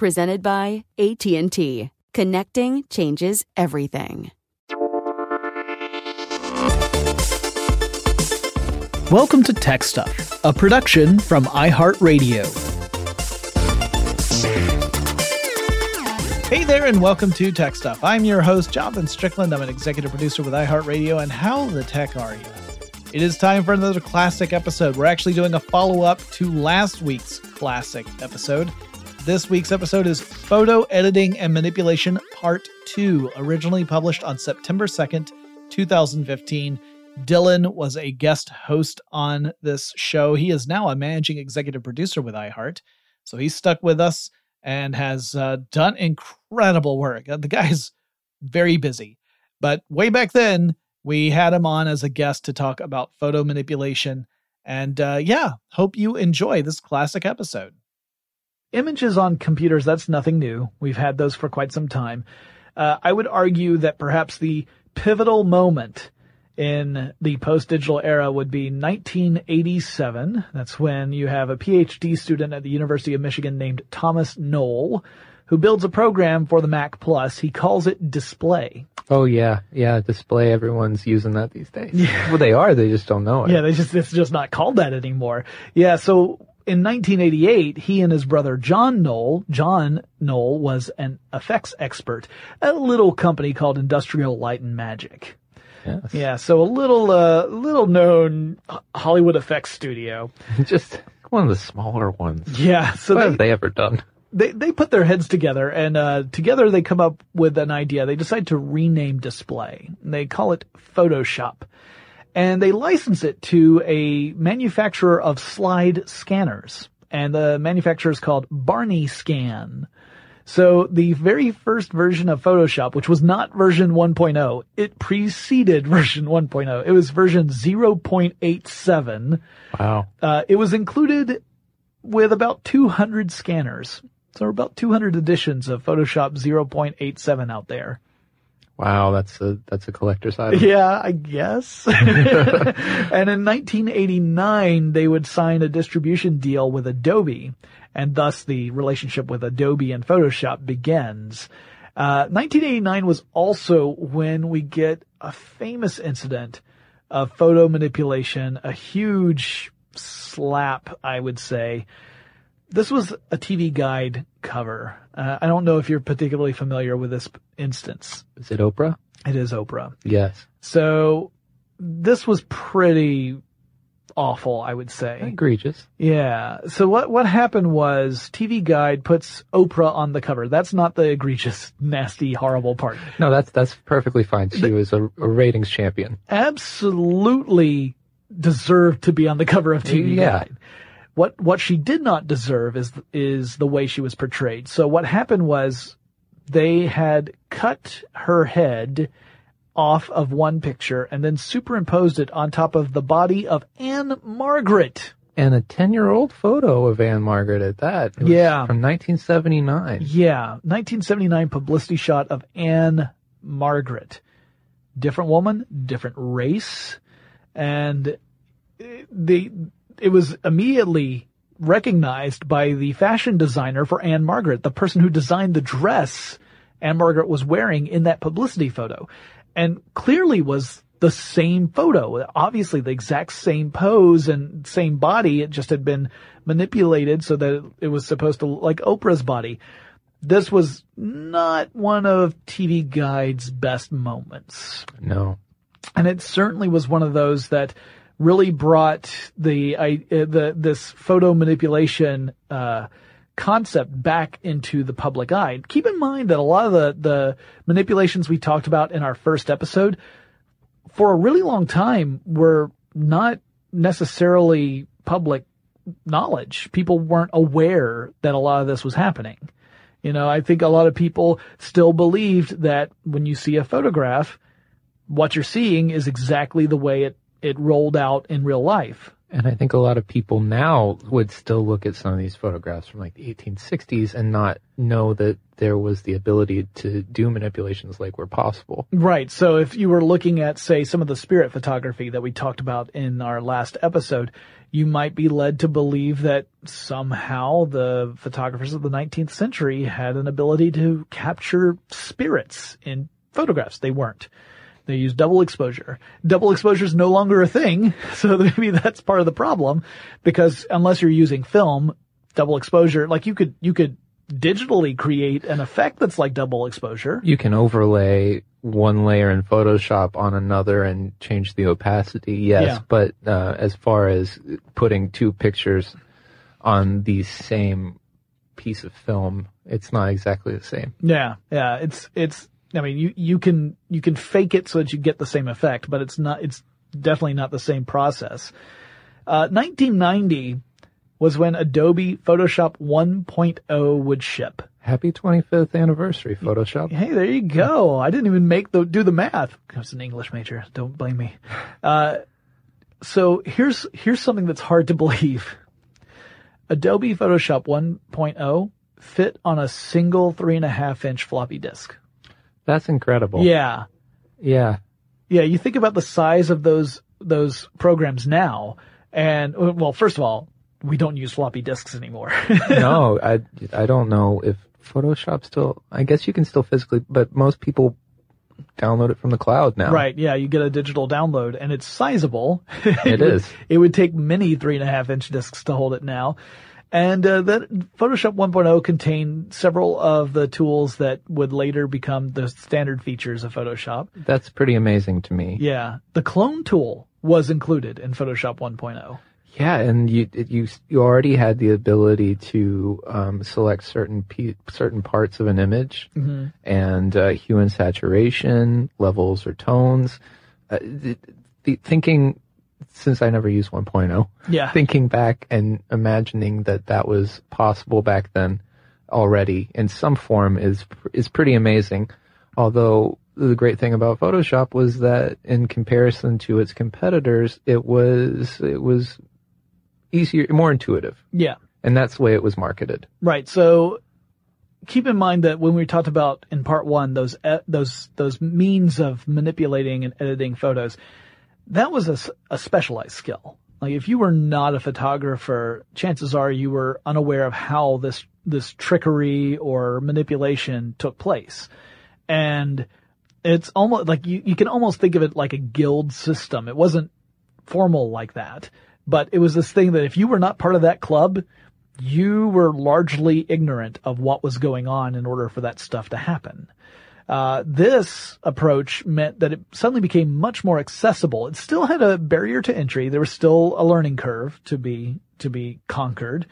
Presented by AT&T. Connecting changes everything. Welcome to Tech Stuff, a production from iHeartRadio. Hey there, and welcome to Tech Stuff. I'm your host, Jonathan Strickland. I'm an executive producer with iHeartRadio, and how the tech are you? It is time for another classic episode. We're actually doing a follow up to last week's classic episode. This week's episode is Photo Editing and Manipulation Part 2, originally published on September 2nd, 2015. Dylan was a guest host on this show. He is now a managing executive producer with iHeart. So he's stuck with us and has uh, done incredible work. Uh, the guy's very busy. But way back then, we had him on as a guest to talk about photo manipulation. And uh, yeah, hope you enjoy this classic episode. Images on computers, that's nothing new. We've had those for quite some time. Uh, I would argue that perhaps the pivotal moment in the post-digital era would be 1987. That's when you have a PhD student at the University of Michigan named Thomas Knoll, who builds a program for the Mac Plus. He calls it Display. Oh yeah, yeah, display. Everyone's using that these days. Yeah. Well, they are. They just don't know it. Yeah, they just it's just not called that anymore. Yeah, so in 1988, he and his brother John Knoll, John Knoll was an effects expert at a little company called Industrial Light and Magic. Yes. Yeah, so a little, uh, little known Hollywood effects studio. Just one of the smaller ones. Yeah. So what they, have they ever done? They they put their heads together and uh, together they come up with an idea. They decide to rename display. They call it Photoshop and they license it to a manufacturer of slide scanners. And the manufacturer is called Barneyscan. So the very first version of Photoshop, which was not version 1.0, it preceded version 1.0. It was version 0.87. Wow. Uh, it was included with about 200 scanners. So about 200 editions of Photoshop 0.87 out there. Wow, that's a that's a collector's item. Yeah, I guess. and in 1989, they would sign a distribution deal with Adobe, and thus the relationship with Adobe and Photoshop begins. Uh, 1989 was also when we get a famous incident of photo manipulation, a huge slap, I would say. This was a TV guide cover. Uh, I don't know if you're particularly familiar with this instance. Is it Oprah? It is Oprah. Yes. So this was pretty awful, I would say. Egregious. Yeah. So what what happened was TV Guide puts Oprah on the cover. That's not the egregious, nasty, horrible part. No, that's that's perfectly fine. She was a, a ratings champion. Absolutely deserved to be on the cover of TV Yeah. Guide. What what she did not deserve is is the way she was portrayed. So what happened was they had cut her head off of one picture and then superimposed it on top of the body of Ann-Margret. And a 10 year old photo of Ann-Margret at that. It was Yeah. From 1979. Yeah, 1979 publicity shot of Anne Margaret. Different woman, different race, and the it was immediately recognized by the fashion designer for Ann-Margret, the person who designed the dress Ann-Margret was wearing in that publicity photo, and clearly was the same photo. Obviously, the exact same pose and same body. It just had been manipulated so that it was supposed to look like Oprah's body. This was not one of TV Guide's best moments. No. And it certainly was one of those that really brought the, I, uh, the, this photo manipulation, uh, concept back into the public eye. Keep in mind that a lot of the, the manipulations we talked about in our first episode, for a really long time, were not necessarily public knowledge. People weren't aware that a lot of this was happening. You know, I think a lot of people still believed that when you see a photograph, what you're seeing is exactly the way it, it rolled out in real life. And I think a lot of people now would still look at some of these photographs from like the 1860s and not know that there was the ability to do manipulations like were possible. Right. So if you were looking at, say, some of the spirit photography that we talked about in our last episode, you might be led to believe that somehow the photographers of the 19th century had an ability to capture spirits in photographs. They weren't. They use double exposure. Double exposure is no longer a thing, so maybe that's part of the problem because unless you're using film, double exposure, like you could, you could digitally create an effect that's like double exposure. You can overlay one layer in Photoshop on another and change the opacity, yes, Yeah. but uh, as far as putting two pictures on the same piece of film, it's not exactly the same. Yeah, yeah. It's it's. I mean, you you can you can fake it so that you get the same effect, but it's not. It's definitely not the same process. Uh, 1990 was when Adobe Photoshop 1.0 would ship. Happy 25th anniversary, Photoshop. Hey, there you go. I didn't even make the do the math. I was an English major. Don't blame me. Uh, so here's here's something that's hard to believe. Adobe Photoshop 1.0 fit on a single three and a half inch floppy disk. That's incredible. Yeah. Yeah. Yeah, you think about the size of those those programs now, and well, first of all, we don't use floppy disks anymore. no, I, I don't know if Photoshop still, I guess you can still physically, but most people download it from the cloud now. right? Yeah, you get a digital download, and it's sizable. It would- is. It would take many three and a half inch disks to hold it now. And uh, that Photoshop 1.0 contained several of the tools that would later become the standard features of Photoshop. That's pretty amazing to me. Yeah, the clone tool was included in Photoshop oh. 1.0. Yeah, and you you you already had the ability to um, select certain pe- certain parts of an image Mhm. and uh, hue and saturation levels or tones. Uh, the, the thinking since I never used 1.0, Yeah. thinking back and imagining that that was possible back then already in some form is is pretty amazing. Although the great thing about Photoshop was that in comparison to its competitors, it was it was easier, more intuitive, Yeah. and that's the way it was marketed. Right. So keep in mind that when we talked about in part one those those those means of manipulating and editing photos, that was a specialized skill. Like if you were not a photographer, chances are you were unaware of how this this trickery or manipulation took place, and it's almost like you you can almost think of it like a guild system. It wasn't formal like that, but it was this thing that if you were not part of that club, you were largely ignorant of what was going on in order for that stuff to happen. Uh, this approach meant that it suddenly became much more accessible. It still had a barrier to entry. There was still a learning curve to be to be conquered,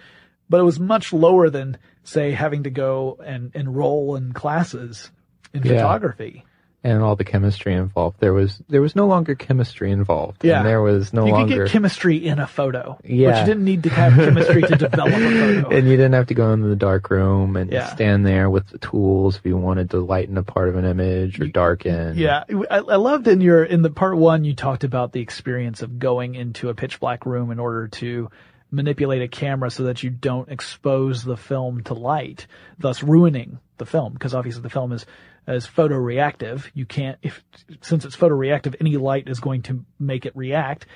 but it was much lower than, say, having to go and enroll in classes in Yeah. photography. And all the chemistry involved. There was there was no longer chemistry involved. Yeah. And there was no you longer could get chemistry in a photo, Yeah, but you didn't need to have chemistry to develop a photo. and you didn't have to go into the dark room and Yeah. stand there with the tools if you wanted to lighten a part of an image or darken. Yeah, I, I loved in your in the part one you talked about the experience of going into a pitch black room in order to manipulate a camera so that you don't expose the film to light, thus ruining the film because obviously the film is is photoreactive. You can't if since it's photoreactive, any light is going to make it react.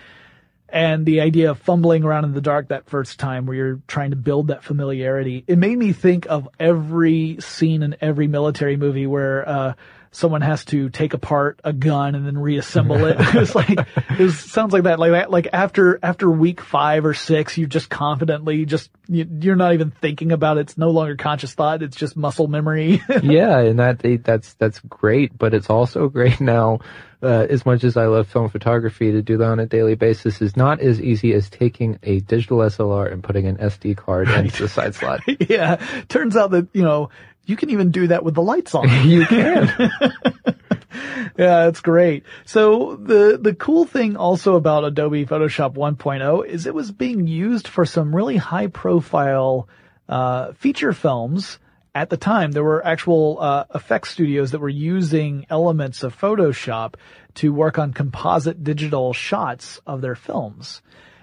And the idea of fumbling around in the dark that first time where you're trying to build that familiarity, it made me think of every scene in every military movie where, uh, someone has to take apart a gun and then reassemble it. it's like, it sounds like that, like that, like after, after week five or six, you just confidently just, you, you're not even thinking about it. It's no longer conscious thought. It's just muscle memory. yeah, and that that's that's great, but it's also great now. Uh, as much as I love film photography, to do that on a daily basis is not as easy as taking a digital SLR and putting an SD card into the side slot. yeah. Turns out that, you know, you can even do that with the lights on. you can. yeah, it's great. So the the cool thing also about Adobe Photoshop 1.0 is it was being used for some really high profile uh, feature films. At the time, there were actual uh, effects studios that were using elements of Photoshop to work on composite digital shots of their films,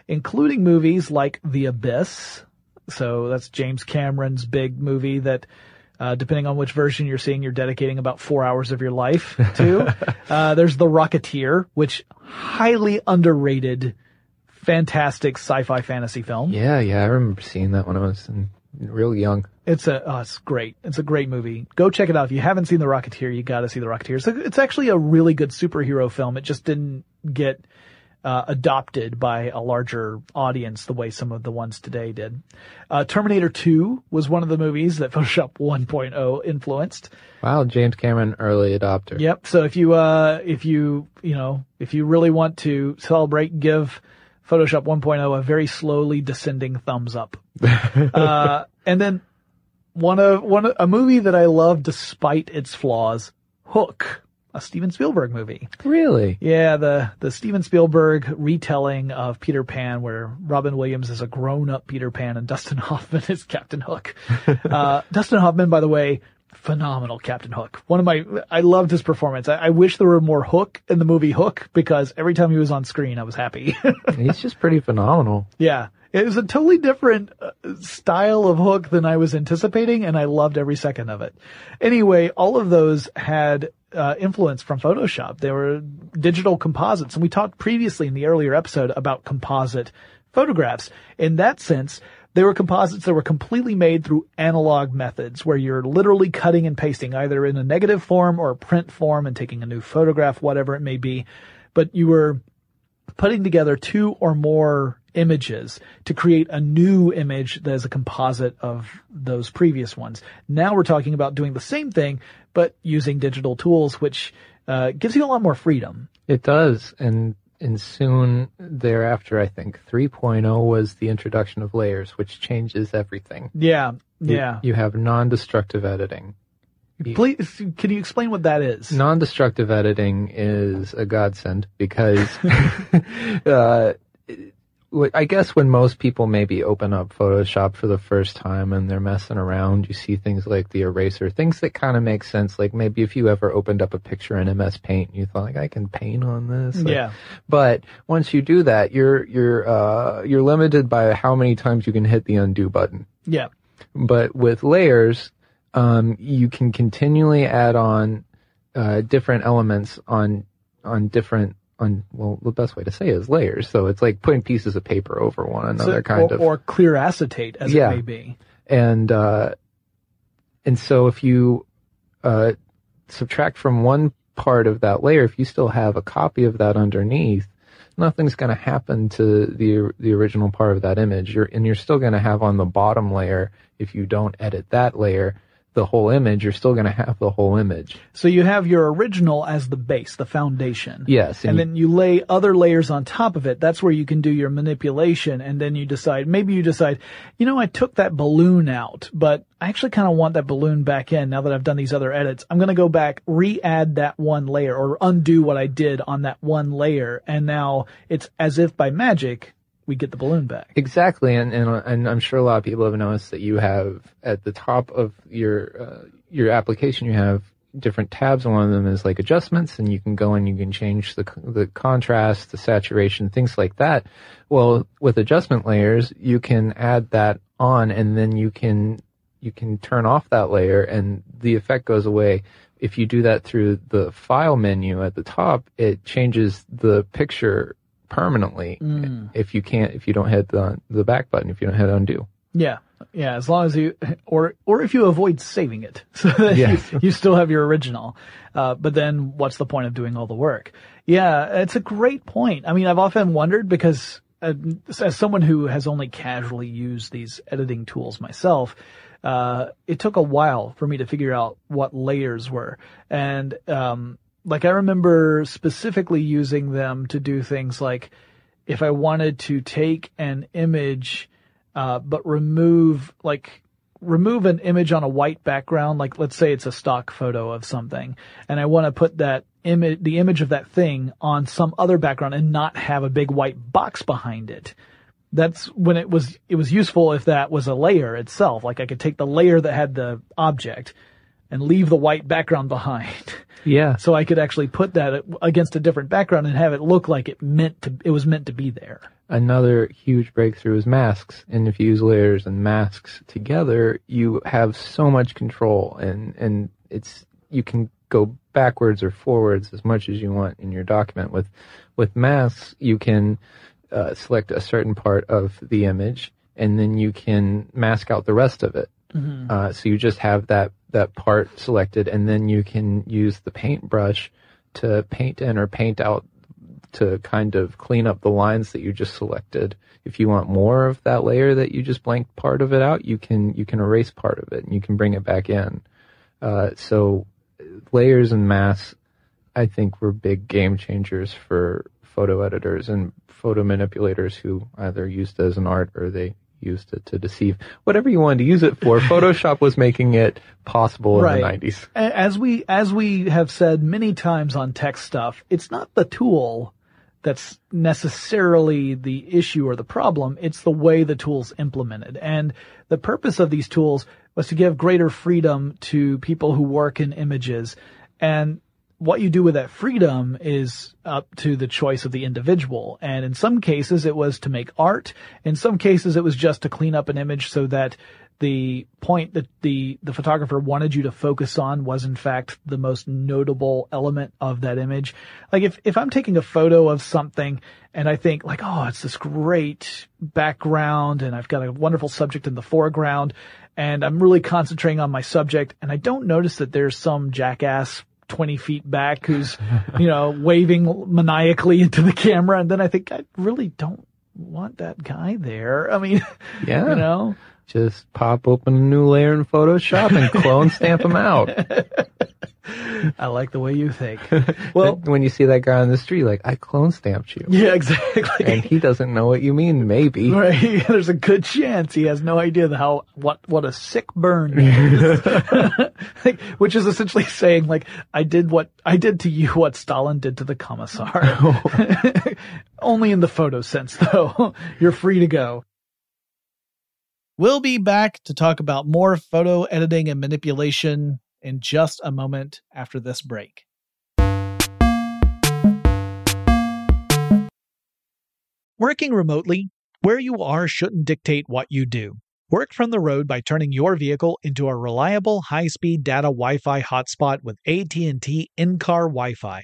including movies like The Abyss. So that's James Cameron's big movie that uh, depending on which version you're seeing, you're dedicating about four hours of your life to. uh, there's The Rocketeer, which highly underrated, fantastic sci-fi fantasy film. Yeah, yeah, I remember seeing that when I was real young. It's a, oh, it's great. It's a great movie. Go check it out. If you haven't seen The Rocketeer, you gotta see The Rocketeer. A, it's actually a really good superhero film. It just didn't get uh, adopted by a larger audience the way some of the ones today did. Uh, Terminator 2 was one of the movies that Photoshop 1.0 influenced. Wow, James Cameron, early adopter. Yep. So if you, uh, if you, you know, if you really want to celebrate, give Photoshop 1.0 a very slowly descending thumbs up. uh, and then one of, one, a movie that I love despite its flaws, Hook, a Steven Spielberg movie. Really? Yeah, the the Steven Spielberg retelling of Peter Pan, where Robin Williams is a grown up Peter Pan and Dustin Hoffman is Captain Hook. uh, Dustin Hoffman, by the way, phenomenal Captain Hook. One of my, I loved his performance. I, I wish there were more Hook in the movie Hook because every time he was on screen, I was happy. He's just pretty phenomenal. yeah. It was a totally different uh, style of hook than I was anticipating, and I loved every second of it. Anyway, all of those had uh, influence from Photoshop. They were digital composites, and we talked previously in the earlier episode about composite photographs. In that sense, they were composites that were completely made through analog methods, where you're literally cutting and pasting either in a negative form or a print form and taking a new photograph, whatever it may be. But you were putting together two or more images to create a new image that is a composite of those previous ones. Now we're talking about doing the same thing, but using digital tools, which uh, gives you a lot more freedom. It does, and and soon thereafter, I think 3.0 was the introduction of layers, which changes everything. Yeah, You- yeah. You, have non-destructive editing. Please, can you explain what that is? Non-destructive editing is a godsend because, uh, I guess when most people maybe open up Photoshop for the first time and they're messing around, you see things like the eraser, things that kind of make sense. Like maybe if you ever opened up a picture in MS Paint and you thought like, I can paint on this. Like, Yeah. But once you do that, you're, you're, uh, you're limited by how many times you can hit the undo button. Yeah. But with layers, um, you can continually add on uh, different elements on on different on well the best way to say it is layers. So it's like putting pieces of paper over one another, So- kind or, of or clear acetate, as Yeah. it may be. and uh, and so if you uh, subtract from one part of that layer, if you still have a copy of that underneath, nothing's going to happen to the the original part of that image. You're and you're still going to have on the bottom layer if you don't edit that layer the whole image. You're still going to have the whole image. So you have your original as the base, the foundation. Yes, And, and, then you lay other layers on top of it. That's where you can do your manipulation. And then you decide, maybe you decide, you know, I took that balloon out, but I actually kind of want that balloon back in now that I've done these other edits. I'm going to go back, re-add that one layer or undo what I did on that one layer. And now it's as if by magic, we get the balloon back. Exactly, and, and and I'm sure a lot of people have noticed that you have at the top of your uh, your application you have different tabs. One of them is like adjustments, and you can go and you can change the the contrast, the saturation, things like that. Well, with adjustment layers, you can add that on, and then you can you can turn off that layer, and the effect goes away. If you do that through the file menu at the top, it changes the picture permanently Mm. if you can't if you don't hit the the back button if you don't hit undo Yeah. Yeah, as long as you, or, or if you avoid saving it, so that Yes. you, you still have your original. Uh, but then what's the point of doing all the work? Yeah, it's a great point. I mean, I've often wondered because uh, as someone who has only casually used these editing tools myself, uh, it took a while for me to figure out what layers were. And, um, like I remember specifically using them to do things like if I wanted to take an image, uh, but remove like remove an image on a white background, like let's say it's a stock photo of something, and I want to put that image, the image of that thing on some other background and not have a big white box behind it. That's when it was, it was useful if that was a layer itself. Like I could take the layer that had the object and leave the white background behind. Yeah. So I could actually put that against a different background and have it look like it meant to, it was meant to be there. another huge breakthrough is masks. And if you use layers and masks together you have so much control and and it's you can go backwards or forwards as much as you want in your document. With with masks you can uh, select a certain part of the image and then you can mask out the rest of it. Uh, so you just have that that part selected, and then you can use the paintbrush to paint in or paint out to kind of clean up the lines that you just selected. If you want more of that layer that you just blanked part of it out, you can you can erase part of it and you can bring it back in. Uh, so layers and masks, I think, were big game changers for photo editors and photo manipulators who either used it as an art or they used it to deceive. Whatever you wanted to use it for, Photoshop was making it possible in the 90s. As we as we have said many times on tech stuff, it's not the tool that's necessarily the issue or the problem. It's the way the tool's implemented. And the purpose of these tools was to give greater freedom to people who work in images. And what you do with that freedom is up to the choice of the individual. And in some cases it was to make art. In some cases it was just to clean up an image so that the point that the, the photographer wanted you to focus on was in fact the most notable element of that image. Like if, if I'm taking a photo of something and I think like, oh, it's this great background and I've got a wonderful subject in the foreground and I'm really concentrating on my subject and I don't notice that there's some jackass 20 feet back who's, you know, waving maniacally into the camera. And then I think I really don't want that guy there. I mean, Yeah. you know, Just pop open a new layer in Photoshop and clone stamp them out. I like the way you think. Well, when you see that guy on the street, like, I clone stamped you. yeah, exactly. And he doesn't know what you mean, maybe. Right. There's a good chance he has no idea how what what a sick burn is. Like, Which is essentially saying like I did what I did to you what Stalin did to the commissar. Only in the photo sense though. You're free to go. We'll be back to talk about more photo editing and manipulation in just a moment after this break. Working remotely, where you are shouldn't dictate what you do. Work from the road by turning your vehicle into a reliable high-speed data Wi-Fi hotspot with AT&T in-car Wi-Fi.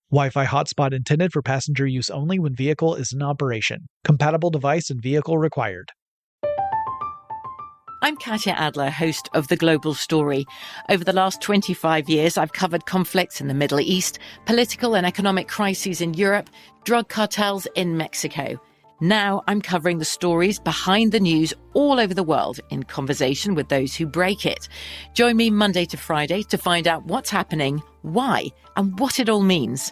Wi Fi hotspot intended for passenger use only when vehicle is in operation. Compatible device and vehicle required. I'm Katya Adler, host of The Global Story. Over the last 25 years, I've covered conflicts in the Middle East, political and economic crises in Europe, drug cartels in Mexico. Now I'm covering the stories behind the news all over the world in conversation with those who break it. Join me Monday to Friday to find out what's happening, why, and what it all means.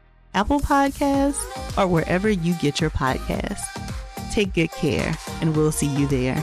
Apple Podcasts, or wherever you get your podcasts. Take good care, and we'll see you there.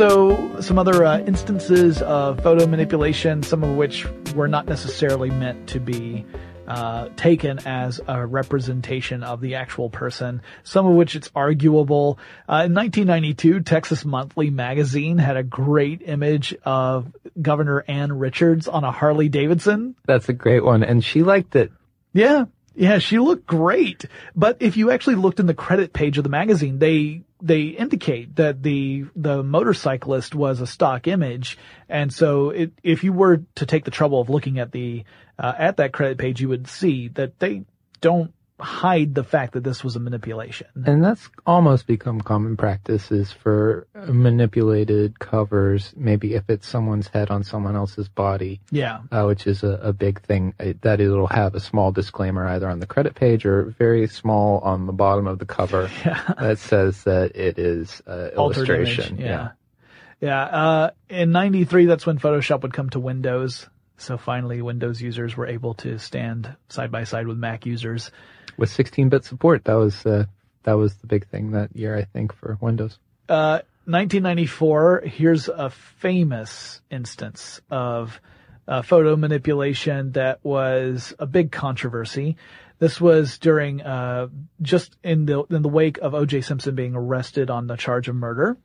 So, some other uh, instances of photo manipulation, some of which were not necessarily meant to be uh, taken as a representation of the actual person, some of which it's arguable. Uh, in 1992, Texas Monthly magazine had a great image of Governor Ann Richards on a Harley Davidson. That's a great one, and she liked it. Yeah, yeah, she looked great. But if you actually looked in the credit page of the magazine, they they indicate that the the motorcyclist was a stock image, and so it, if you were to take the trouble of looking at the uh, at that credit page, you would see that they don't hide the fact that this was a manipulation. And that's almost become common practice is for manipulated covers, maybe if it's someone's head on someone else's body. Yeah. Uh, which is a, a big thing uh, that it'll have a small disclaimer either on the credit page or very small on the bottom of the cover yeah. that says that it is uh, illustration. Image, yeah. Yeah. yeah. Uh, in 93, that's when Photoshop would come to Windows. So finally, Windows users were able to stand side by side with Mac users with 16-bit support. That was uh, that was the big thing that year, I think, for Windows. Uh, 1994. Here's a famous instance of uh, photo manipulation that was a big controversy. This was during uh, just in the in the wake of O.J. Simpson being arrested on the charge of murder,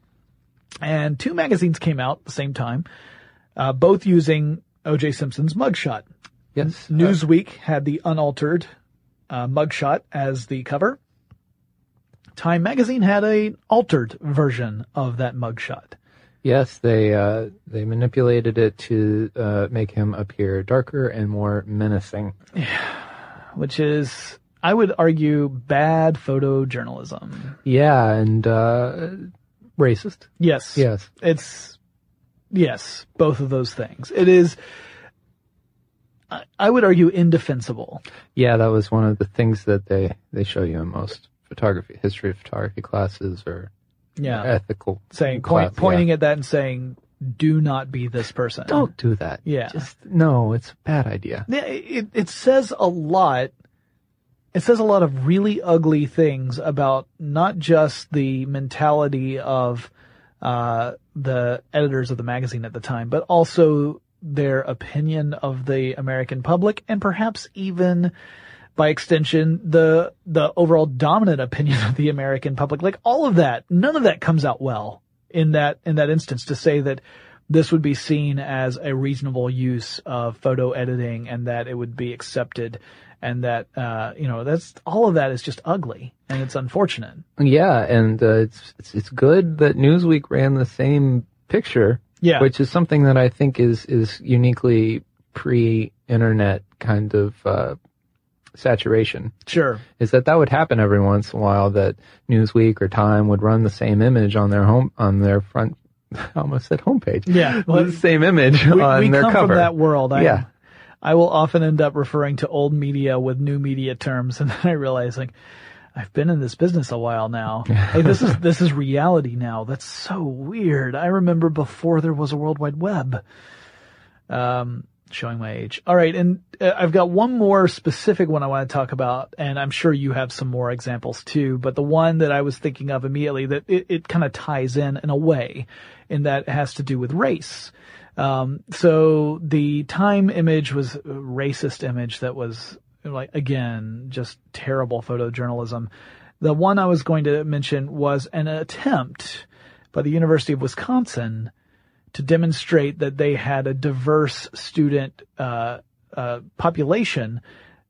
and two magazines came out at the same time, uh, both using O.J. Simpson's mugshot. Yes. Newsweek had the unaltered uh, mugshot as the cover. Time magazine had a altered version of that mugshot. Yes, they uh, they manipulated it to uh, make him appear darker and more menacing. Yeah. which is, I would argue, bad photojournalism. Yeah, and uh, racist. Yes. Yes. It's, yes, both of those things. It is, I, I would argue, indefensible. Yeah, that was one of the things that they they show you in most photography, history of photography classes, or Yeah. ethical Saying, class, point, pointing yeah. at that and saying, do not be this person. Don't do that. Yeah. Just no, it's a bad idea. Yeah, it, it says a lot. It says a lot of really ugly things about not just the mentality of uh, the editors of the magazine at the time, but also their opinion of the American public, and perhaps even by extension the the overall dominant opinion of the American public. Like all of that, none of that comes out well in that in that instance. To say that this would be seen as a reasonable use of photo editing and that it would be accepted and that uh, you know that's all of that is just ugly and it's unfortunate. Yeah, and uh, it's, it's it's good that Newsweek ran the same picture. Yeah. which is something that I think is is uniquely pre-internet kind of uh, saturation. Sure. Is that that would happen every once in a while that Newsweek or Time would run the same image on their home on their front. I almost said homepage. Yeah, the same image we, on we their come cover. from that world. I, yeah. I will often end up referring to old media with new media terms, and then I realize like I've been in this business a while now. Hey, this is this is reality now. That's so weird. I remember before there was a World Wide Web. Um, showing my age. All right, and uh, I've got one more specific one I want to talk about, and I'm sure you have some more examples too. But the one that I was thinking of immediately that it, it kind of ties in in a way, in that it has to do with race. Um, so the time image was a racist image that was like again just terrible photojournalism. The one I was going to mention was an attempt by the University of Wisconsin to demonstrate that they had a diverse student uh, uh, population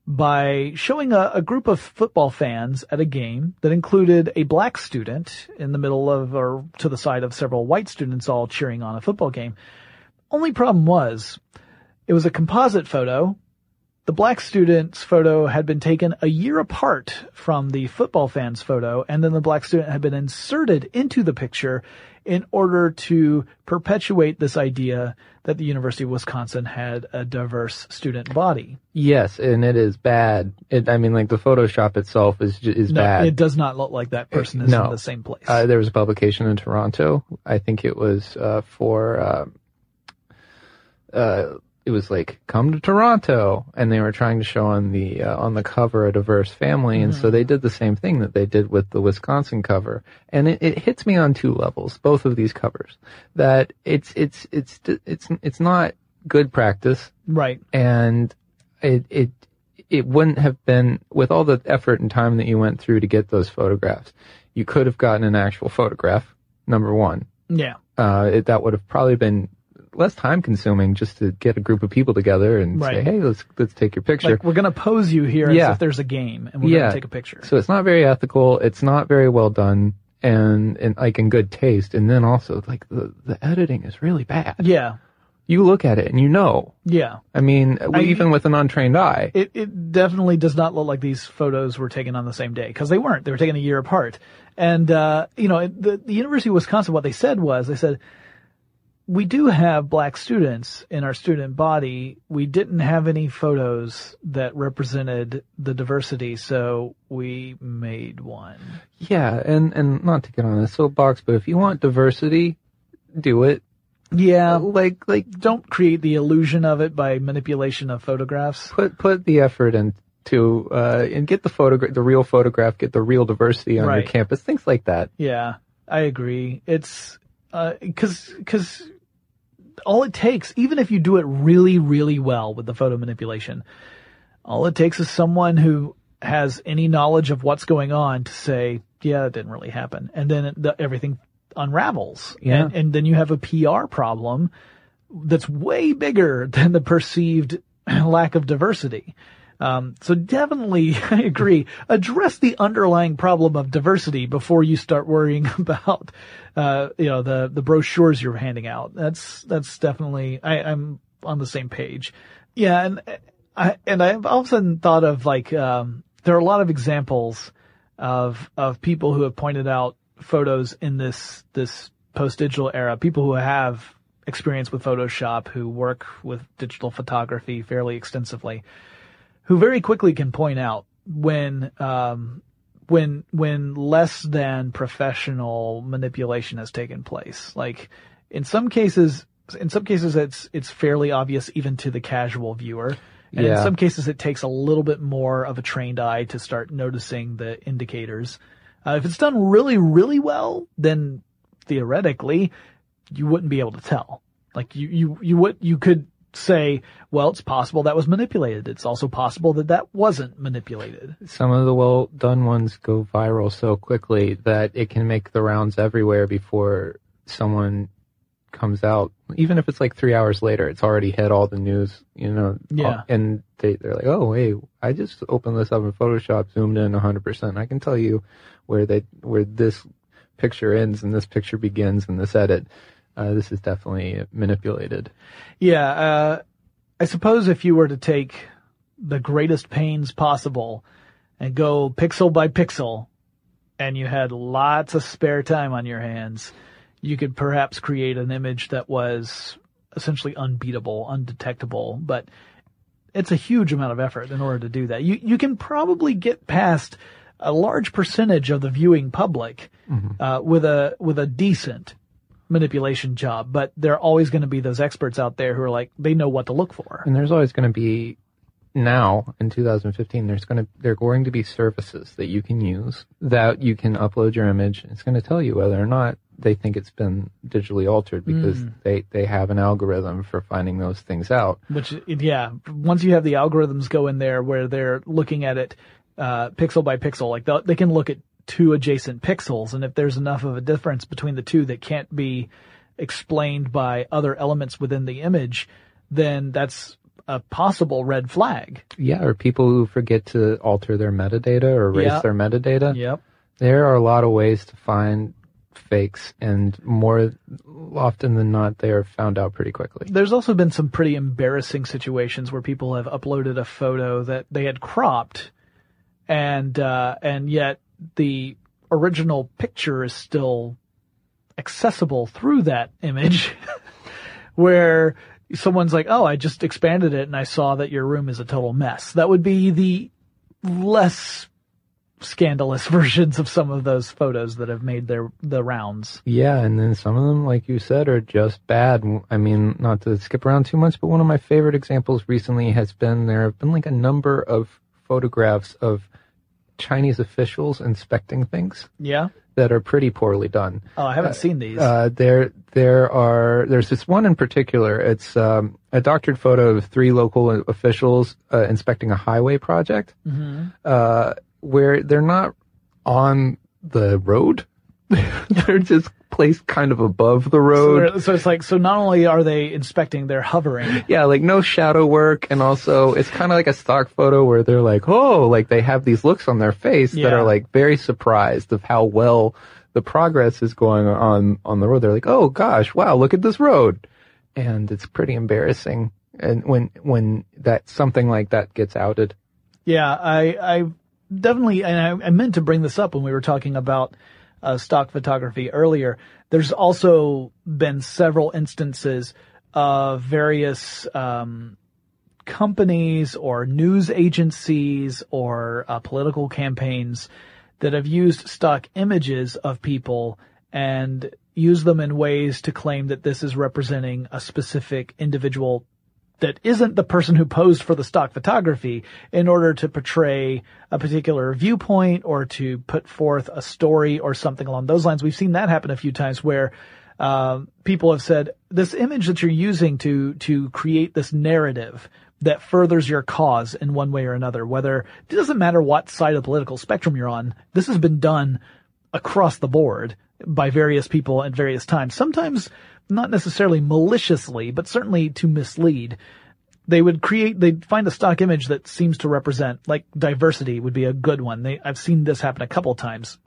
by showing a, a group of football fans at a game that included a black student in the middle of or to the side of several white students all cheering on a football game. Only problem was it was a composite photo. The black student's photo had been taken a year apart from the football fan's photo, and then the black student had been inserted into the picture in order to perpetuate this idea that the University of Wisconsin had a diverse student body. Yes, and it is bad. It, I mean, like the Photoshop itself is is no, bad. it does not look like that person is no. in the same place. Uh, there was a publication in Toronto. I think it was uh, for. Uh, uh, it was like come to Toronto, and they were trying to show on the uh, on the cover a diverse family, and so they did the same thing that they did with the Wisconsin cover, and it, it hits me on two levels, both of these covers, that it's it's it's it's it's not good practice, right? And it it it wouldn't have been with all the effort and time that you went through to get those photographs. You could have gotten an actual photograph. Number one, Yeah. uh, it, that would have probably been less time consuming just to get a group of people together and say, "Hey, let's let's take your picture." Like we're gonna pose you here as if there's a game and we're yeah. gonna take a picture. So it's not very ethical. It's not very well done, and and like in good taste. And then also like the the editing is really bad. Yeah. You look at it and you know. Yeah. I mean, I- even with an untrained eye. It, it definitely does not look like these photos were taken on the same day because they weren't. They were taken a year apart. And, uh, you know, the, the University of Wisconsin, what they said was, they said, we do have black students in our student body. We didn't have any photos that represented the diversity, so we made one. Yeah, and and not to get on a soapbox, but if you want diversity, do it. Yeah. Like like don't create the illusion of it by manipulation of photographs. Put put the effort into uh and get the photograph the real photograph, get the real diversity on Right. your campus, things like that. Yeah, I agree. It's uh because because all it takes, even if you do it really really well with the photo manipulation, all it takes is someone who has any knowledge of what's going on to say, yeah, it didn't really happen, and then it, the, everything unravels. Yeah. and, and then you have a PR problem that's way bigger than the perceived lack of diversity. Um, so definitely, I agree. Address the underlying problem of diversity before you start worrying about, uh, you know, the the brochures you're handing out. That's that's definitely. I, I'm on the same page. Yeah, and I and I've all of a sudden thought of like um, there are a lot of examples of of people who have pointed out photos in this this post digital era. People who have experience with Photoshop, who work with digital photography fairly extensively who very quickly can point out when um, when when less than professional manipulation has taken place. Like in some cases, in some cases it's it's fairly obvious even to the casual viewer. And Yeah. in some cases it takes a little bit more of a trained eye to start noticing the indicators. Uh, if it's done really, really well, then theoretically you wouldn't be able to tell. Like you, you, you would, you could say, well, it's possible that was manipulated. It's also possible that that wasn't manipulated. Some of the well done ones go viral so quickly that it can make the rounds everywhere before someone comes out. Even if it's like three hours later, it's already hit all the news, you know. Yeah. Uh, and they, they're like, oh, hey, I just opened this up in Photoshop, zoomed in 100%. I can tell you where they, where this picture ends and this picture begins and this edit. Uh, this is definitely manipulated. Yeah, uh, I suppose if you were to take the greatest pains possible and go pixel by pixel and you had lots of spare time on your hands, you could perhaps create an image that was essentially unbeatable, undetectable, but it's a huge amount of effort in order to do that. You, you can probably get past a large percentage of the viewing public, uh, with a, with a decent manipulation job, but there are always going to be those experts out there who are like, they know what to look for. And there's always going to be now in 2015 there's going to there are going to be services that you can use that you can upload your image. It's going to tell you whether or not they think it's been digitally altered because Mm. they they have an algorithm for finding those things out. Which, yeah, once you have the algorithms go in there where they're looking at it, uh, pixel by pixel, like they'll- they can look at two adjacent pixels. And if there's enough of a difference between the two that can't be explained by other elements within the image, then that's a possible red flag. Yeah, or people who forget to alter their metadata or erase their metadata. Yep. There are a lot of ways to find fakes and more often than not they are found out pretty quickly. There's also been some pretty embarrassing situations where people have uploaded a photo that they had cropped, and uh, and yet the original picture is still accessible through that image, where someone's like, "Oh, I just expanded it and I saw that your room is a total mess." That would be the less scandalous versions of some of those photos that have made their the rounds. Yeah, and then some of them, like you said, are just bad. I mean, not to skip around too much, but one of my favorite examples recently has been there have been like a number of photographs of Chinese officials inspecting things Yeah. that are pretty poorly done. Oh, I haven't seen these. Uh, there, there are. There's this one in particular. It's um, a doctored photo of three local officials uh, inspecting a highway project, Mhm. uh, where they're not on the road. they're just placed kind of above the road. they're- so it's like, so not only are they inspecting, they're hovering. yeah, like no shadow work, and also it's kind of like a stock photo where they're like, oh, like they have these looks on their face that are like very surprised of how well the progress is going on on the road. They're like, oh gosh, wow, look at this road, and it's pretty embarrassing. And when when that something like that gets outed, Yeah, I, I definitely, and I, I meant to bring this up when we were talking about uh, stock photography earlier. There's also been several instances of various um, companies or news agencies or uh, political campaigns that have used stock images of people and use them in ways to claim that this is representing a specific individual that isn't the person who posed for the stock photography in order to portray a particular viewpoint or to put forth a story or something along those lines. We've seen that happen a few times where um, people have said this image that you're using to to create this narrative that furthers your cause in one way or another. Whether it doesn't matter what side of the political spectrum you're on, this has been done across the board by various people at various times. Sometimes not necessarily maliciously, but certainly to mislead. they would create, they'd find a stock image that seems to represent, like diversity would be a good one. They, I've seen this happen a couple times.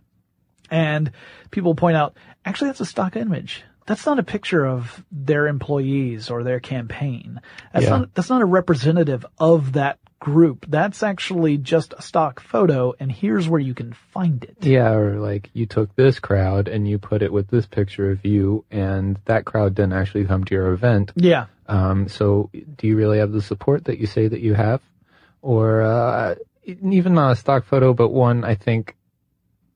And people point out, actually that's a stock image. That's not a picture of their employees or their campaign. That's Yeah. not, that's not a representative of that group. That's actually just a stock photo and here's where you can find it. Yeah, or like you took this crowd and you put it with this picture of you, and that crowd didn't actually come to your event. Yeah. Um, so do you really have the support that you say that you have? Or, uh, even not a stock photo, but one I think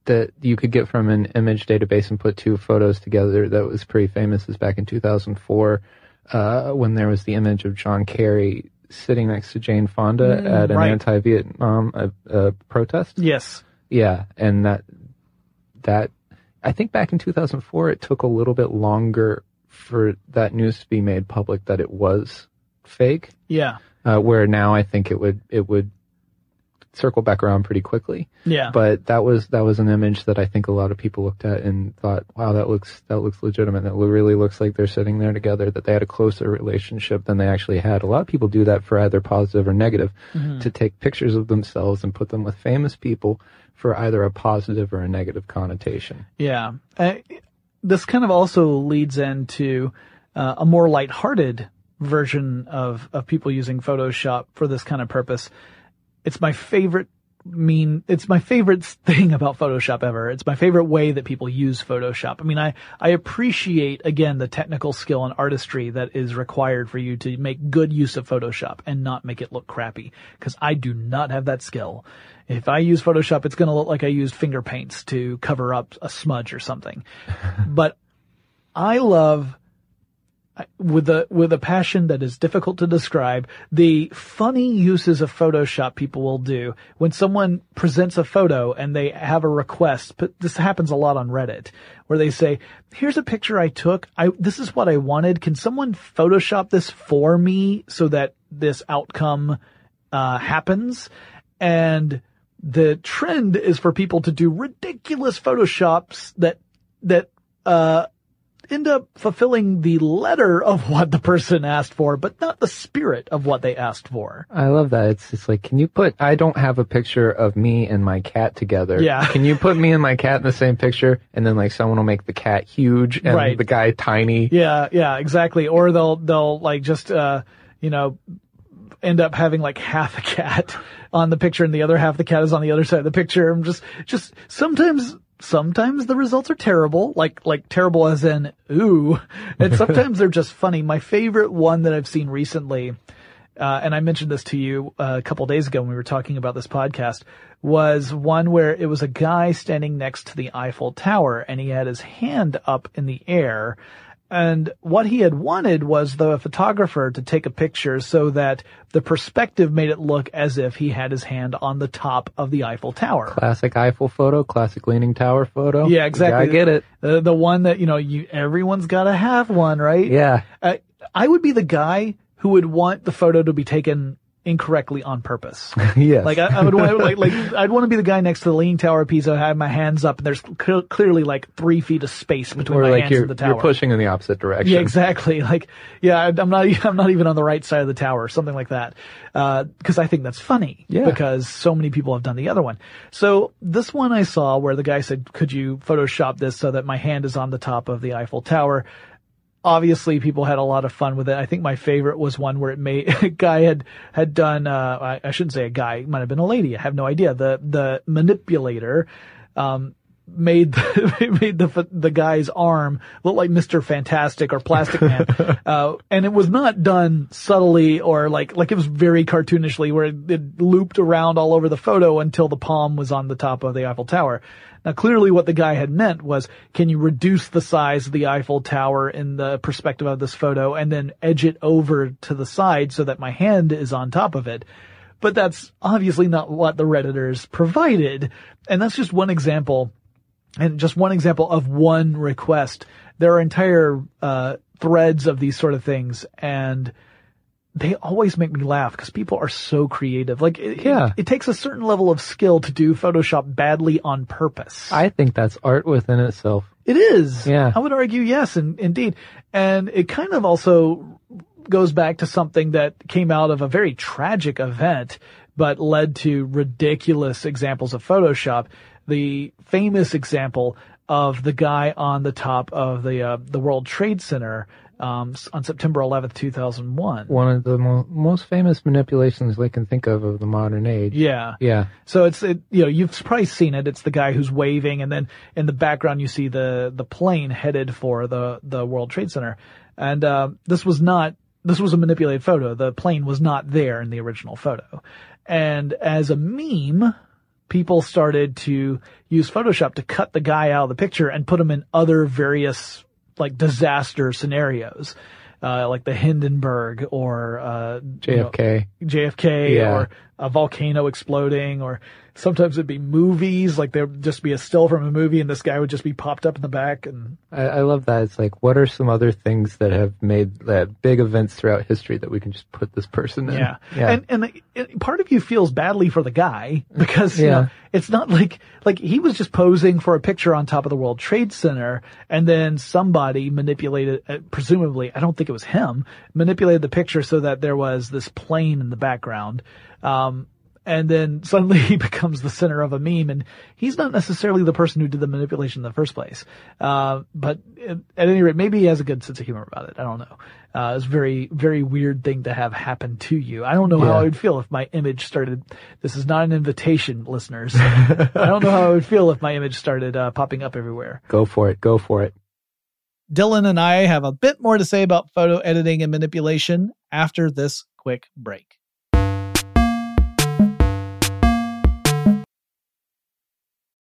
that you could get from an image database and put two photos together that was pretty famous is back in 2004, uh, when there was the image of John Kerry sitting next to Jane Fonda Mm, at an right. anti-Vietnam uh, uh, protest. Yes. Yeah, and that that I think back in 2004 it took a little bit longer for that news to be made public that it was fake. Yeah. Uh, where now I think it would it would circle back around pretty quickly. Yeah. But that was that was an image that I think a lot of people looked at and thought, wow, that looks that looks legitimate. That really looks like they're sitting there together. That they had a closer relationship than they actually had. A lot of people do that for either positive or negative, Mhm. to take pictures of themselves and put them with famous people for either a positive or a negative connotation. Yeah. Uh, this kind of also leads into uh, a more lighthearted version of, of people using Photoshop for this kind of purpose. It's my favorite mean, it's my favorite thing about Photoshop ever. It's my favorite way that people use Photoshop. I mean, I, I appreciate again the technical skill and artistry that is required for you to make good use of Photoshop and not make it look crappy. Cause I do not have that skill. If I use Photoshop, it's going to look like I used finger paints to cover up a smudge or something. but I love with a with a passion that is difficult to describe the funny uses of Photoshop people will do when someone presents a photo and they have a request. But this happens a lot on Reddit where they say, "Here's a picture I took. I this is what I wanted. Can someone Photoshop this for me so that this outcome uh, happens?" And the trend is for people to do ridiculous photoshops that that uh end up fulfilling the letter of what the person asked for, but not the spirit of what they asked for. I love that. It's just like, can you put, I don't have a picture of me and my cat together. Yeah. Can you put me and my cat in the same picture? And then like someone will make the cat huge and Right. the guy tiny. Yeah, yeah, exactly. Or they'll they'll like just uh you know end up having like half a cat on the picture and the other half of the cat is on the other side of the picture. I'm just just sometimes sometimes the results are terrible, like like terrible as in ooh, and sometimes they're just funny. My favorite one that I've seen recently uh, and I mentioned this to you uh, a couple days ago when we were talking about this podcast, was one where it was a guy standing next to the Eiffel Tower and he had his hand up in the air. And what he had wanted was the photographer to take a picture so that the perspective made it look as if he had his hand on the top of the Eiffel Tower. Classic Eiffel photo, classic leaning tower photo. Yeah, exactly. I get it. Uh, the one that, you know, you, everyone's gotta have one, right? Yeah. Uh, I would be the guy who would want the photo to be taken incorrectly on purpose. yes. Like I, I would want, like, like I'd want to be the guy next to the leaning tower of Pisa, I have my hands up, and there's cl- clearly like three feet of space between or my like hands and the tower. you're pushing in the opposite direction. Yeah, exactly. Like, yeah, I- I'm not, I'm not even on the right side of the tower, something like that. Uh, cause I think that's funny. Yeah. Because so many people have done the other one. So this one I saw where the guy said, could you Photoshop this so that my hand is on the top of the Eiffel Tower? Obviously people had a lot of fun with it. I think my favorite was one where it made, a guy had, had done, uh, I, I shouldn't say a guy, it might have been a lady. I have no idea. The, the manipulator, um, made the, made the the guy's arm look like Mr. Fantastic or Plastic Man, uh, and it was not done subtly or like like it was very cartoonishly where it, it looped around all over the photo until the palm was on the top of the Eiffel Tower. Now clearly what the guy had meant was, can you reduce the size of the Eiffel Tower in the perspective of this photo and then edge it over to the side so that my hand is on top of it? But that's obviously not what the Redditors provided. And that's just one example and just one example of one request. There are entire uh, threads of these sort of things, and they always make me laugh because people are so creative. Like, it, Yeah. it, it takes a certain level of skill to do Photoshop badly on purpose. I think that's art within itself. It is. Yeah. I would argue yes, and indeed. And it kind of also goes back to something that came out of a very tragic event, but led to ridiculous examples of Photoshop. The famous example of the guy on the top of the uh, the World Trade Center um, on September 11th, 2001. One of the mo- most famous manipulations they can think of of the modern age. Yeah. Yeah. So it's, it, you know, you've probably seen it. It's the guy who's waving and then in the background you see the, the plane headed for the, the World Trade Center. And, uh, this was not, this was a manipulated photo. The plane was not there in the original photo. And as a meme, people started to use Photoshop to cut the guy out of the picture and put him in other various like disaster scenarios, uh, like the Hindenburg or uh, JFK, you know, JFK, yeah. or a volcano exploding, or sometimes it'd be movies, like there'd just be a still from a movie, and this guy would just be popped up in the back. And I, I love that. It's like, what are some other things that have made that big events throughout history that we can just put this person in? Yeah, yeah. and and it, part of you feels badly for the guy because you Yeah. know it's not like like he was just posing for a picture on top of the World Trade Center, and then somebody manipulated, uh, presumably, I don't think it was him, manipulated the picture so that there was this plane in the background. Um, and then suddenly he becomes the center of a meme and he's not necessarily the person who did the manipulation in the first place. Uh, but at, at any rate, maybe he has a good sense of humor about it. I don't know. Uh, it's a very, very weird thing to have happen to you. I don't know how I would feel if my image started, this is not an invitation, listeners. I don't know how I would feel if my image started, uh, popping up everywhere. Go for it. Go for it. Dylan and I have a bit more to say about photo editing and manipulation after this quick break.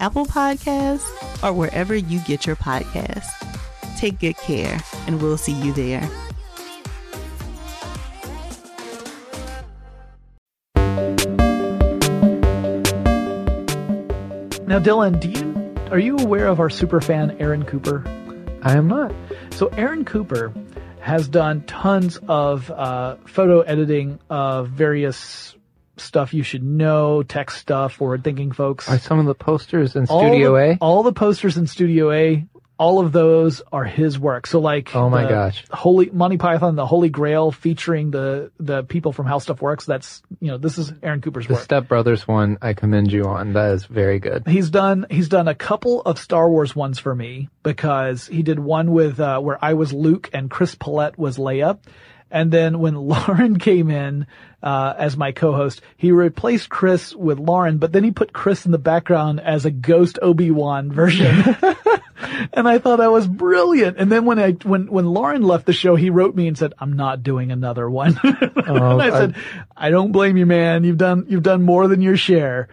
Apple Podcasts, or wherever you get your podcasts. Take good care, and we'll see you there. Now, Dylan, do you are you aware of our super fan Aaron Cooper? I am not. So Aaron Cooper has done tons of uh, photo editing of various stuff you should know, tech stuff, forward thinking folks. Are some of the posters in All Studio the- A? All the posters in Studio A, all of those are his work. So like, Oh my gosh. Holy Monty Python, the Holy Grail, featuring the the people from How Stuff Works. That's you know this is Aaron Cooper's The work. Step Brothers one, I commend you on. That is very good. He's done he's done a couple of Star Wars ones for me because he did one with uh, where I was Luke and Chris Pollette was Leia. And then when Lauren came in uh, as my co-host, he replaced Chris with Lauren, but then he put Chris in the background as a ghost Obi-Wan version. and I thought that was brilliant. And then when I when when Lauren left the show, he wrote me and said, "I'm not doing another one." and I I- said, "I don't blame you, man. You've done you've done more than your share."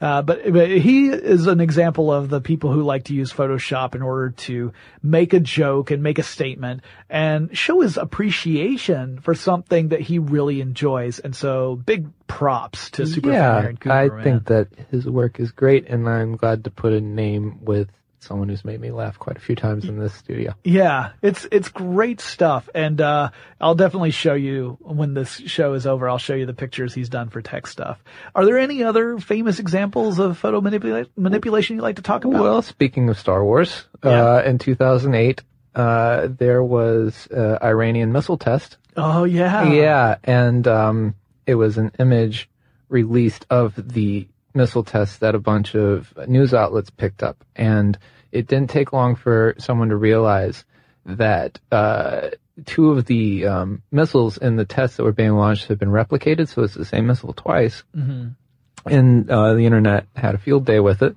Uh, but, but he is an example of the people who like to use Photoshop in order to make a joke and make a statement and show his appreciation for something that he really enjoys. And so big props to Super yeah, Aaron Cooper. I man. think that his work is great, and I'm glad to put a name with someone who's made me laugh quite a few times in this studio. Yeah, it's it's great stuff, and uh, I'll definitely show you when this show is over. I'll show you the pictures he's done for tech stuff. Are there any other famous examples of photo manipula- manipulation you'd like to talk about? Well, speaking of Star Wars, Yeah. uh, in 2008, uh, there was uh, Iranian missile test. oh yeah, Yeah, and um, it was an image released of the missile tests that a bunch of news outlets picked up, and it didn't take long for someone to realize that uh, two of the um, missiles in the tests that were being launched had been replicated, so it's the same missile twice. Mhm. And uh, the internet had a field day with it,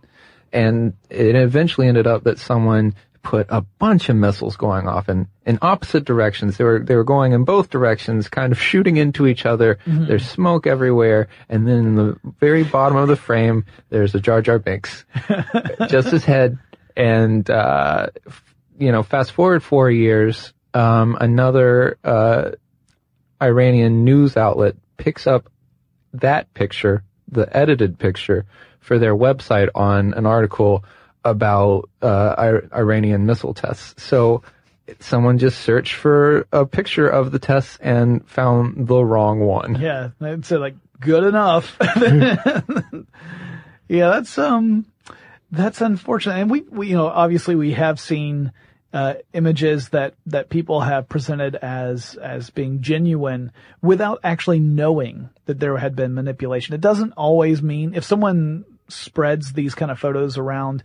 and it eventually ended up that someone put a bunch of missiles going off in, in opposite directions. They were they were going in both directions, kind of shooting into each other. Mhm. There's smoke everywhere, and then in the very bottom of the frame, there's a Jar Jar Binks, just his head. And uh, f- you know, fast forward four years, um, another uh, Iranian news outlet picks up that picture, the edited picture, for their website on an article about uh, Iranian missile tests. So someone just searched for a picture of the tests and found the wrong one. Yeah, I'd say like good enough. yeah, that's um, that's unfortunate. And we, we, you know, obviously we have seen uh, images that that people have presented as as being genuine without actually knowing that there had been manipulation. It doesn't always mean if someone spreads these kind of photos around,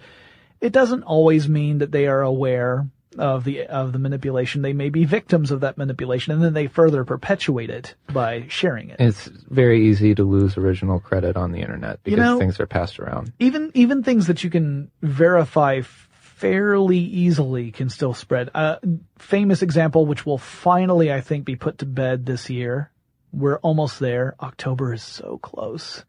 it doesn't always mean that they are aware of the of the manipulation. They may be victims of that manipulation, and then they further perpetuate it by sharing it. It's very easy to lose original credit on the internet You because know- things are passed around. even even things that you can verify fairly easily can still spread. Uh, famous example, which will finally, I think, be put to bed this year. We're almost there. October is so close.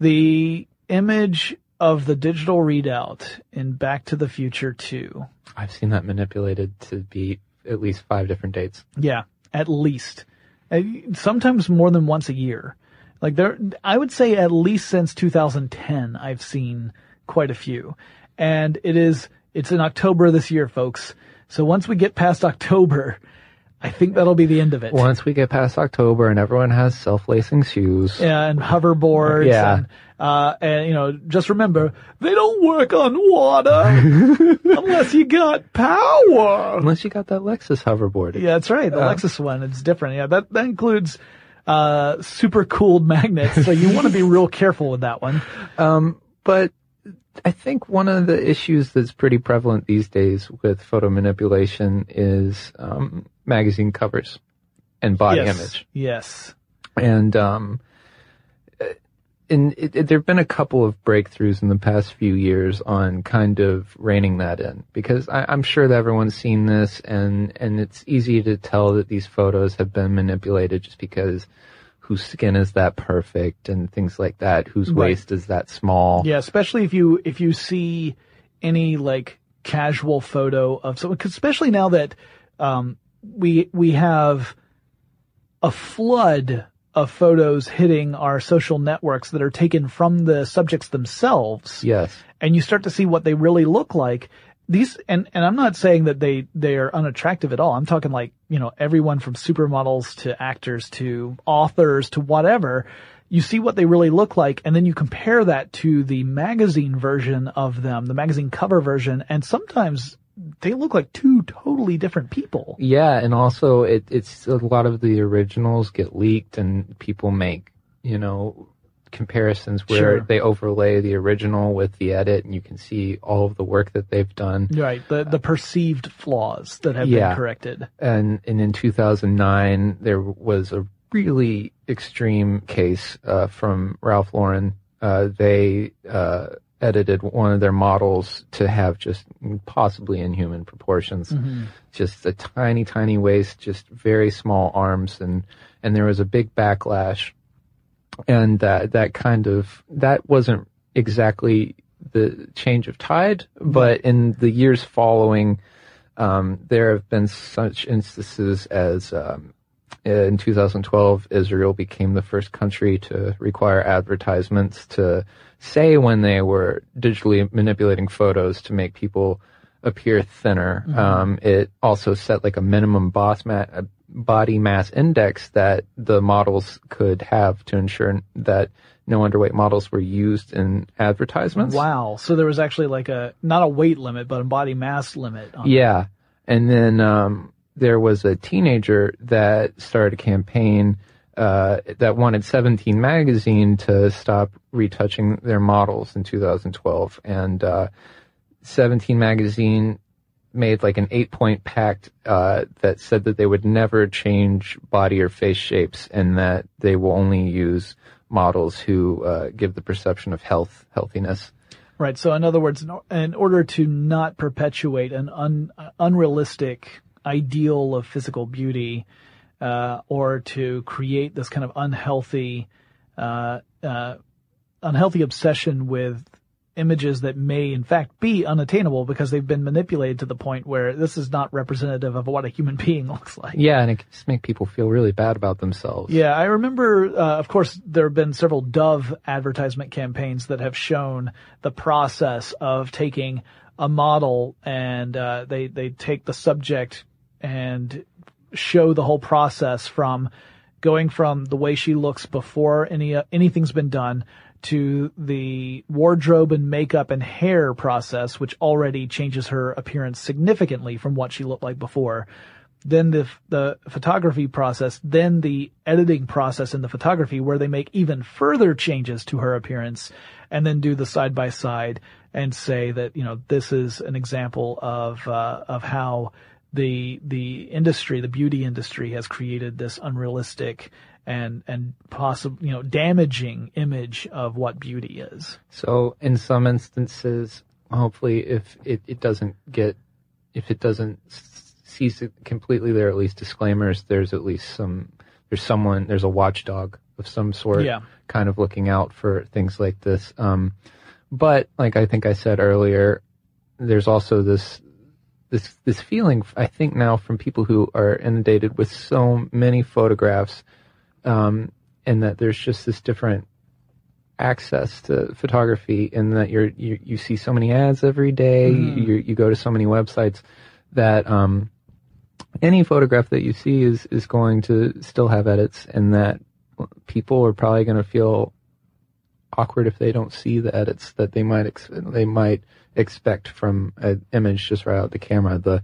The image of the digital readout in Back to the Future 2. I've seen that manipulated to be at least five different dates. Yeah, at least. Sometimes more than once a year. Like there, I would say at least since 2010, I've seen quite a few. And it is, it's in October this year, folks. So once we get past October, I think that'll be the end of it. Once we get past October and everyone has self-lacing shoes. Yeah, and hoverboards. Yeah. And, uh, and, you know, just remember, they don't work on water unless you got power. Unless you got that Lexus hoverboard. Yeah, that's right. The Uh, Lexus one, it's different. Yeah, that, that includes, uh, super cooled magnets. So you want to be real careful with that one. Um, but I think one of the issues that's pretty prevalent these days with photo manipulation is um, magazine covers and body yes. image. Yes. And um, in it, it, there have been a couple of breakthroughs in the past few years on kind of reining that in because I, I'm sure that everyone's seen this and and it's easy to tell that these photos have been manipulated just because whose skin is that perfect and things like that, whose Right. waist is that small. Yeah, especially if you if you see any like casual photo of someone, 'cause especially now that um, we we have a flood of photos hitting our social networks that are taken from the subjects themselves. Yes. and you start to see what they really look like. These and and I'm not saying that they they are unattractive at all. I'm talking like you know everyone from supermodels to actors to authors to whatever. You see what they really look like, and then you compare that to the magazine version of them, the magazine cover version, and sometimes they look like two totally different people. Yeah, and also it, it's a lot of the originals get leaked and people make, you know, comparisons where Sure. they overlay the original with the edit and you can see all of the work that they've done. Right, the the perceived flaws that have Yeah. been corrected. And, and in 2009, there was a really extreme case uh, from Ralph Lauren. Uh, they uh, edited one of their models to have just possibly inhuman proportions. Mhm. Just a tiny, tiny waist, just very small arms, and and there was a big backlash. And that that kind of that wasn't exactly the change of tide, but in the years following, um, there have been such instances as um, in 2012, Israel became the first country to require advertisements to say when they were digitally manipulating photos to make people appear thinner. Mhm. Um, it also set like a minimum ma- body mass index that the models could have to ensure that no underweight models were used in advertisements. Wow. So there was actually like a not a weight limit, but a body mass limit. On Yeah. And then um, there was a teenager that started a campaign uh, that wanted 17 magazine to stop retouching their models in 2012. And uh, 17 magazine made like an eight point pact uh, that said that they would never change body or face shapes and that they will only use models who uh, give the perception of health, healthiness. Right. So in other words, in, order to not perpetuate an un, unrealistic ideal of physical beauty, uh, or to create this kind of unhealthy, uh, uh, unhealthy obsession with images that may in fact be unattainable because they've been manipulated to the point where this is not representative of what a human being looks like. Yeah, and it can just make people feel really bad about themselves. Yeah, I remember, uh, of course, there have been several Dove advertisement campaigns that have shown the process of taking a model and uh, they they take the subject and show the whole process from going from the way she looks before any uh, anything's been done to the wardrobe and makeup and hair process, which already changes her appearance significantly from what she looked like before. Then the the photography process, then the editing process in the photography where they make even further changes to her appearance and then do the side by side and say that, you know, this is an example of uh, of how the the industry, the beauty industry has created this unrealistic and and possible, you know, damaging image of what beauty is. So in some instances, hopefully, if it, it doesn't get, if it doesn't cease it completely, there are at least disclaimers. There's at least some, there's someone, there's a watchdog of some sort, Yeah. kind of looking out for things like this. Um, but like I think I said earlier, there's also this, this, this feeling, I think now from people who are inundated with so many photographs, um, and that there's just this different access to photography and that you're, you, you see so many ads every day, Mhm. you, you go to so many websites that, um, any photograph that you see is, is going to still have edits and that people are probably going to feel awkward if they don't see the edits that they might, they might expect from an image just right out the camera. The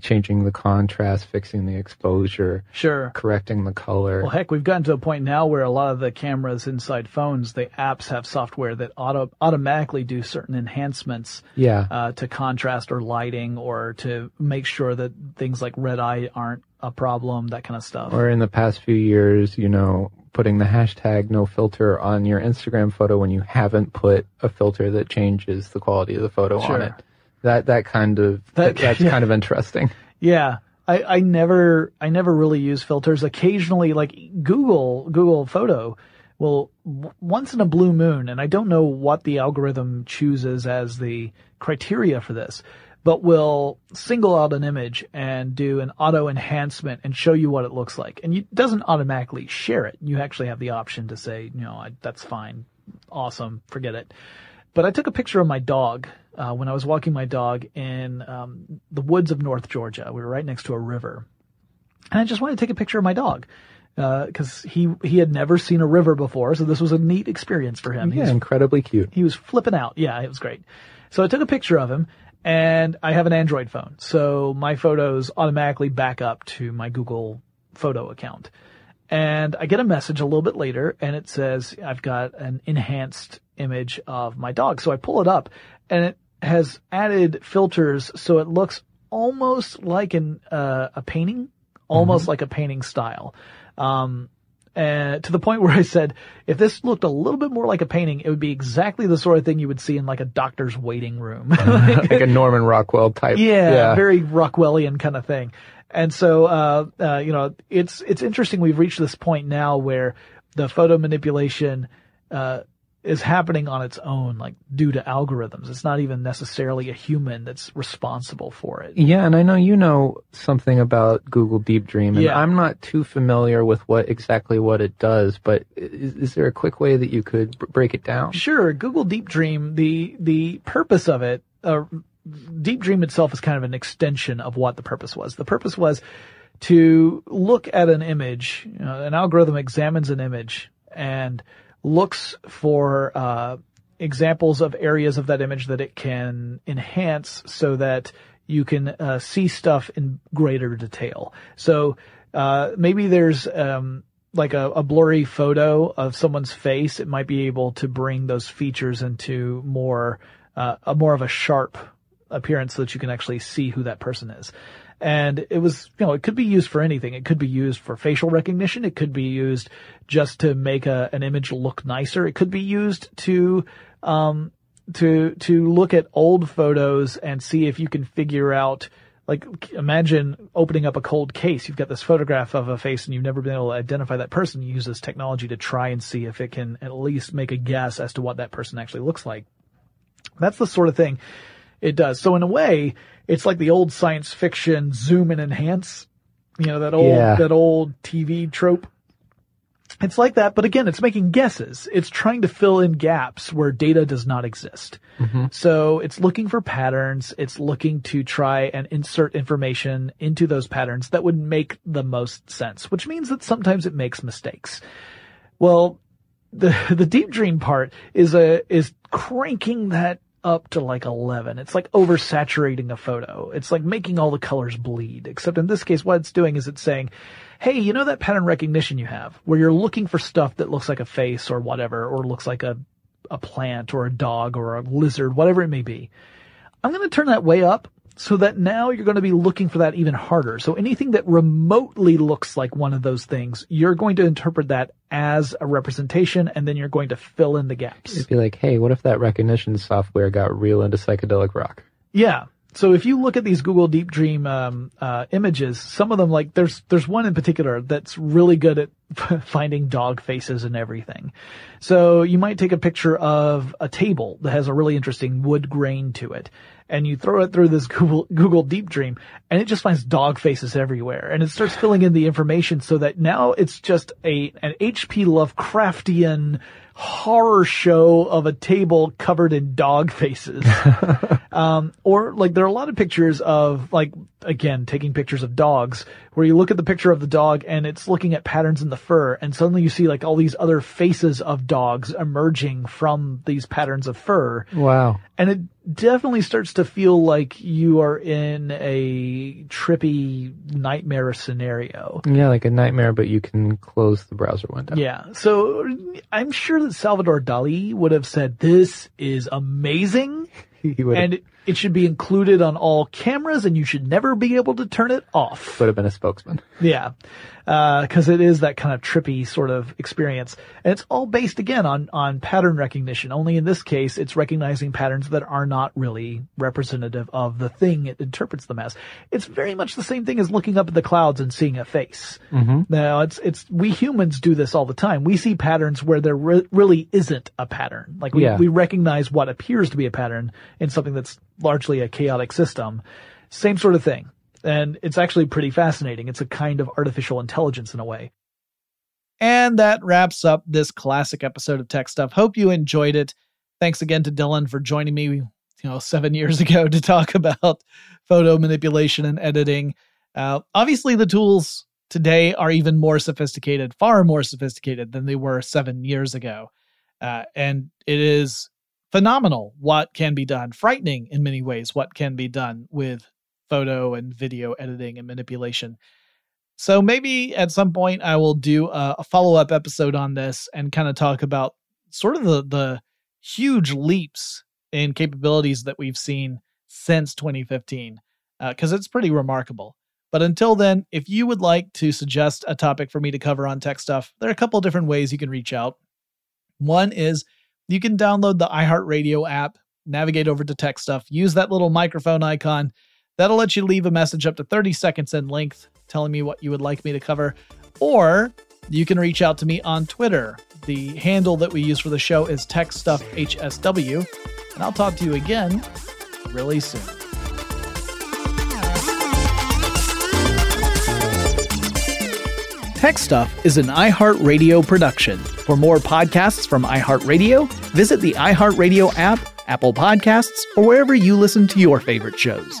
changing the contrast, fixing the exposure, Sure. correcting the color. Well, heck, we've gotten to a point now where a lot of the cameras inside phones, the apps have software that auto automatically do certain enhancements. Yeah. Uh, to contrast or lighting or to make sure that things like red eye aren't a problem, that kind of stuff. Or in the past few years, you know, putting the hashtag no filter on your Instagram photo when you haven't put a filter that changes the quality of the photo Sure. on it. That that kind of That- that's yeah. kind of interesting. Yeah. I I, I never, I never really use filters. Occasionally, like Google, Google Photo will w- once in a blue moon, and I don't know what the algorithm chooses as the criteria for this, but will single out an image and do an auto enhancement and show you what it looks like. And it doesn't automatically share it. You actually have the option to say, you know, I, that's fine. Awesome. Forget it. But I took a picture of my dog uh, when I was walking my dog in um, the woods of North Georgia. We were right next to a river, and I just wanted to take a picture of my dog because uh, he he had never seen a river before, so this was a neat experience for him. Yeah, incredibly cute. He was flipping out. Yeah, it was great. So I took a picture of him, and I have an Android phone, so my photos automatically back up to my Google Photo account. And I get a message a little bit later, and it says I've got an enhanced image of my dog. So I pull it up, and it has added filters so it looks almost like an uh, a painting, almost mm-hmm. like a painting style. Um, and to the point where I said, if this looked a little bit more like a painting, it would be exactly the sort of thing you would see in like a doctor's waiting room. like, like, a Norman Rockwell type. Yeah, yeah, very Rockwellian kind of thing. And so, uh, uh, you know, it's, it's interesting. We've reached this point now where the photo manipulation, uh, is happening on its own, like due to algorithms. It's not even necessarily a human that's responsible for it. Yeah, and I know you know something about Google Deep Dream, and yeah. I'm not too familiar with what exactly what it does. But is, is there a quick way that you could b- break it down? Sure. Google Deep Dream, the the purpose of it, uh, Deep Dream itself is kind of an extension of what the purpose was. The purpose was to look at an image. You know, an algorithm examines an image and looks for uh, examples of areas of that image that it can enhance so that you can uh, see stuff in greater detail. So uh, maybe there's um, like a, a, blurry photo of someone's face. It might be able to bring those features into more uh, a more of a sharp appearance so that you can actually see who that person is. And it was, you know, it could be used for anything. It could be used for facial recognition. It could be used just to make a, an image look nicer. It could be used to, um, to, to look at old photos and see if you can figure out, like, imagine opening up a cold case. You've got this photograph of a face and you've never been able to identify that person. You use this technology to try and see if it can at least make a guess as to what that person actually looks like. That's the sort of thing it does. So in a way, it's like the old science fiction zoom and enhance, you know, that old, yeah. that old TV trope. It's like that, but again, it's making guesses. It's trying to fill in gaps where data does not exist. Mm-hmm. So it's looking for patterns. It's looking to try and insert information into those patterns that would make the most sense, which means that sometimes it makes mistakes. Well, the, the deep dream part is a, is cranking that up to like 11. It's like oversaturating a photo. It's like making all the colors bleed. Except in this case, what it's doing is it's saying, hey, you know that pattern recognition you have where you're looking for stuff that looks like a face or whatever, or looks like a, a plant or a dog or a lizard, whatever it may be. I'm going to turn that way up so that now you're going to be looking for that even harder. So anything that remotely looks like one of those things, you're going to interpret that as a representation and then you're going to fill in the gaps. It'd be like, hey, what if that recognition software got real into psychedelic rock? Yeah. So if you look at these Google Deep Dream um, uh, images, some of them like there's there's one in particular that's really good at finding dog faces and everything. So you might take a picture of a table that has a really interesting wood grain to it, and you throw it through this Google, Google Deep Dream and it just finds dog faces everywhere and it starts filling in the information so that now it's just a, an HP Lovecraftian horror show of a table covered in dog faces. um, or like there are a lot of pictures of like, again, taking pictures of dogs where you look at the picture of the dog and it's looking at patterns in the fur and suddenly you see like all these other faces of dogs emerging from these patterns of fur. Wow. And it definitely starts to feel like you are in a trippy nightmare scenario. Yeah, like a nightmare, but you can close the browser window. Yeah. So I'm sure that Salvador Dali would have said, this is amazing. He and it should be included on all cameras and you should never be able to turn it off. Would have been a spokesman. Yeah. Because uh, it is that kind of trippy sort of experience. And it's all based again on, on pattern recognition. Only in this case, it's recognizing patterns that are not really representative of the thing it interprets them as. It's very much the same thing as looking up at the clouds and seeing a face. Mm-hmm. Now, it's, it's, we humans do this all the time. We see patterns where there re- really isn't a pattern. Like we, Yeah. we recognize what appears to be a pattern in something that's largely a chaotic system. Same sort of thing. And it's actually pretty fascinating. It's a kind of artificial intelligence in a way. And that wraps up this classic episode of Tech Stuff. Hope you enjoyed it. Thanks again to Dylan for joining me, you know, seven years ago to talk about photo manipulation and editing. Uh, obviously, the tools today are even more sophisticated, far more sophisticated than they were seven years ago. Uh, and it is phenomenal what can be done, frightening in many ways what can be done with photo and video editing and manipulation. So maybe at some point I will do a, a follow up episode on this and kind of talk about sort of the the huge leaps in capabilities that we've seen since 2015 because uh, it's pretty remarkable. But until then, if you would like to suggest a topic for me to cover on tech stuff, there are a couple different ways you can reach out. One is you can download the iHeartRadio app, navigate over to tech stuff, use that little microphone icon. That'll let you leave a message up to 30 seconds in length telling me what you would like me to cover. Or you can reach out to me on Twitter. The handle that we use for the show is TechStuffHSW. And I'll talk to you again really soon. Tech Stuff is an iHeartRadio production. For more podcasts from iHeartRadio, visit the iHeartRadio app, Apple Podcasts, or wherever you listen to your favorite shows.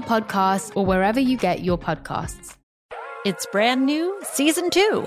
Podcasts, or wherever you get your podcasts. It's brand new, season two.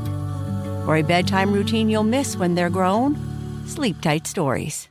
For a bedtime routine you'll miss when they're grown, Sleep Tight Stories.